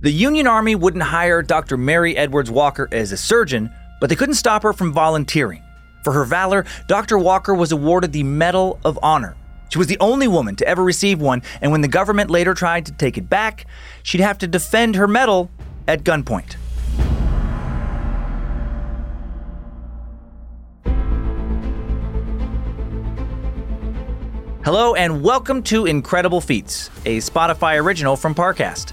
The Union Army wouldn't hire Dr. Mary Edwards Walker as a surgeon, but they couldn't stop her from volunteering. For her valor, Dr. Walker was awarded the Medal of Honor. She was the only woman to ever receive one, and when the government later tried to take it back, she'd have to defend her medal at gunpoint. Hello, and welcome to Incredible Feats, a Spotify original from Parcast.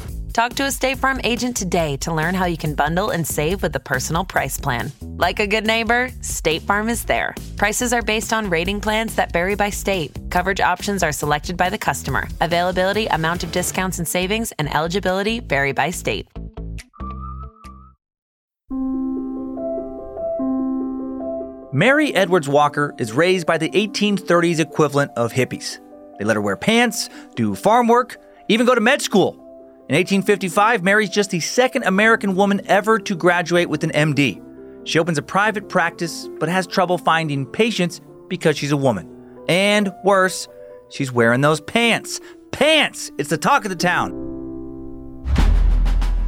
Talk to a State Farm agent today to learn how you can bundle and save with the Personal Price Plan. Like a good neighbor, State Farm is there. Prices are based on rating plans that vary by state. Coverage options are selected by the customer. Availability, amount of discounts and savings, and eligibility vary by state. Mary Edwards Walker is raised by the 1830s equivalent of hippies. They let her wear pants, do farm work, even go to med school. In 1855, Mary's just the second American woman ever to graduate with an MD. She opens a private practice, but has trouble finding patients because she's a woman. And worse, she's wearing those pants. Pants! It's the talk of the town.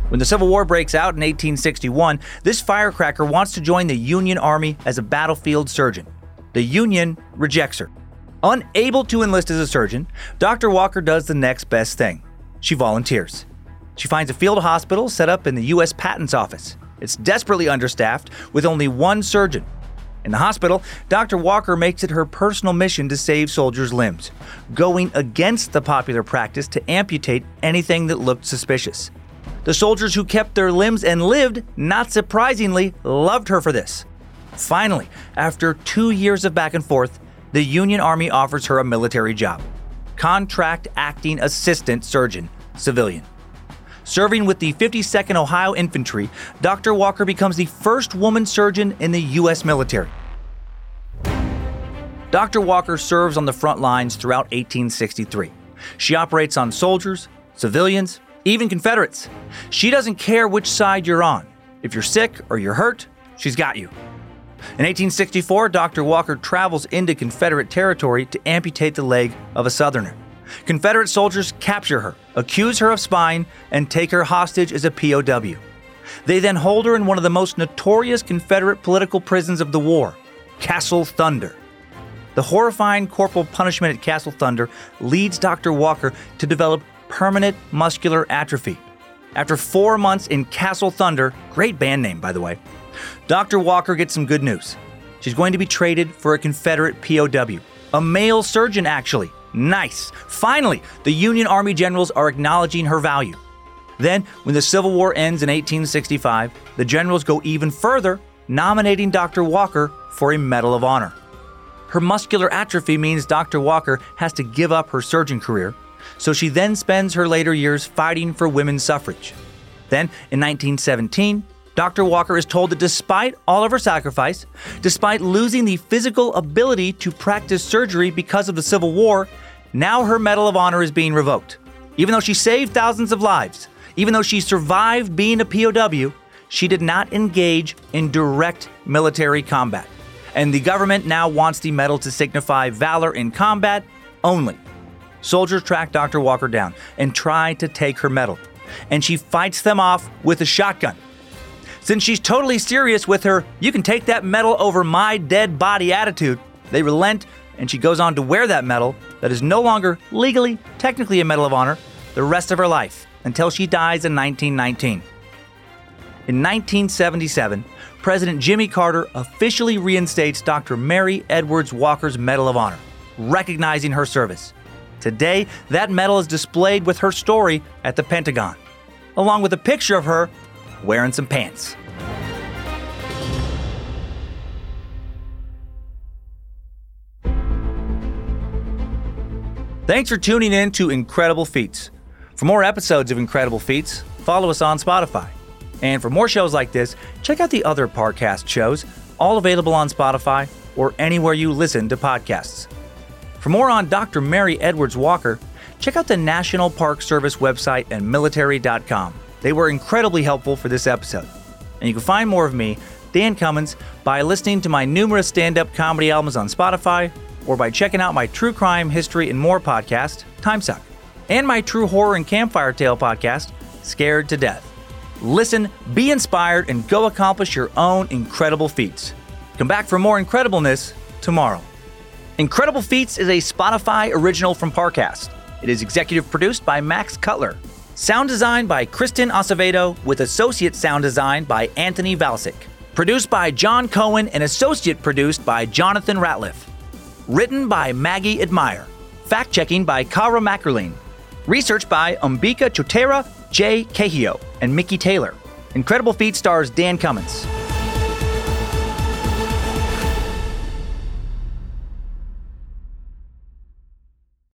When the Civil War breaks out in 1861, this firecracker wants to join the Union Army as a battlefield surgeon. The Union rejects her. Unable to enlist as a surgeon, Dr. Walker does the next best thing she volunteers. She finds a field hospital set up in the U.S. Patents Office. It's desperately understaffed, with only one surgeon. In the hospital, Dr. Walker makes it her personal mission to save soldiers' limbs, going against the popular practice to amputate anything that looked suspicious. The soldiers who kept their limbs and lived, not surprisingly, loved her for this. Finally, after two years of back and forth, the Union Army offers her a military job contract acting assistant surgeon, civilian. Serving with the 52nd Ohio Infantry, Dr. Walker becomes the first woman surgeon in the U.S. military. Dr. Walker serves on the front lines throughout 1863. She operates on soldiers, civilians, even Confederates. She doesn't care which side you're on. If you're sick or you're hurt, she's got you. In 1864, Dr. Walker travels into Confederate territory to amputate the leg of a Southerner. Confederate soldiers capture her, accuse her of spying, and take her hostage as a POW. They then hold her in one of the most notorious Confederate political prisons of the war, Castle Thunder. The horrifying corporal punishment at Castle Thunder leads Dr. Walker to develop permanent muscular atrophy. After four months in Castle Thunder, great band name, by the way, Dr. Walker gets some good news. She's going to be traded for a Confederate POW, a male surgeon, actually. Nice. Finally, the Union Army generals are acknowledging her value. Then, when the Civil War ends in 1865, the generals go even further, nominating Dr. Walker for a Medal of Honor. Her muscular atrophy means Dr. Walker has to give up her surgeon career so she then spends her later years fighting for women's suffrage. Then, in 1917, Dr. Walker is told that despite all of her sacrifice, despite losing the physical ability to practice surgery because of the Civil War, now her Medal of Honor is being revoked. Even though she saved thousands of lives, even though she survived being a POW, she did not engage in direct military combat. And the government now wants the medal to signify valor in combat only. Soldiers track Dr. Walker down and try to take her medal, and she fights them off with a shotgun. Since she's totally serious with her, you can take that medal over my dead body attitude, they relent and she goes on to wear that medal that is no longer legally, technically a Medal of Honor, the rest of her life until she dies in 1919. In 1977, President Jimmy Carter officially reinstates Dr. Mary Edwards Walker's Medal of Honor, recognizing her service. Today, that medal is displayed with her story at the Pentagon, along with a picture of her wearing some pants. Thanks for tuning in to Incredible Feats. For more episodes of Incredible Feats, follow us on Spotify. And for more shows like this, check out the other Parcast shows all available on Spotify or anywhere you listen to podcasts. For more on Dr. Mary Edwards Walker, check out the National Park Service website and military.com. They were incredibly helpful for this episode. And you can find more of me, Dan Cummins, by listening to my numerous stand up comedy albums on Spotify or by checking out my true crime, history, and more podcast, Timesuck, and my true horror and campfire tale podcast, Scared to Death. Listen, be inspired, and go accomplish your own incredible feats. Come back for more incredibleness tomorrow. Incredible Feats is a Spotify original from Parcast. It is executive produced by Max Cutler. Sound design by Kristen Acevedo with associate sound design by Anthony Valsic. Produced by John Cohen and associate produced by Jonathan Ratliff. Written by Maggie Admire. Fact checking by Kara Mackerline. Research by Umbika Chotera, Jay Cahio, and Mickey Taylor. Incredible Feat stars Dan Cummins.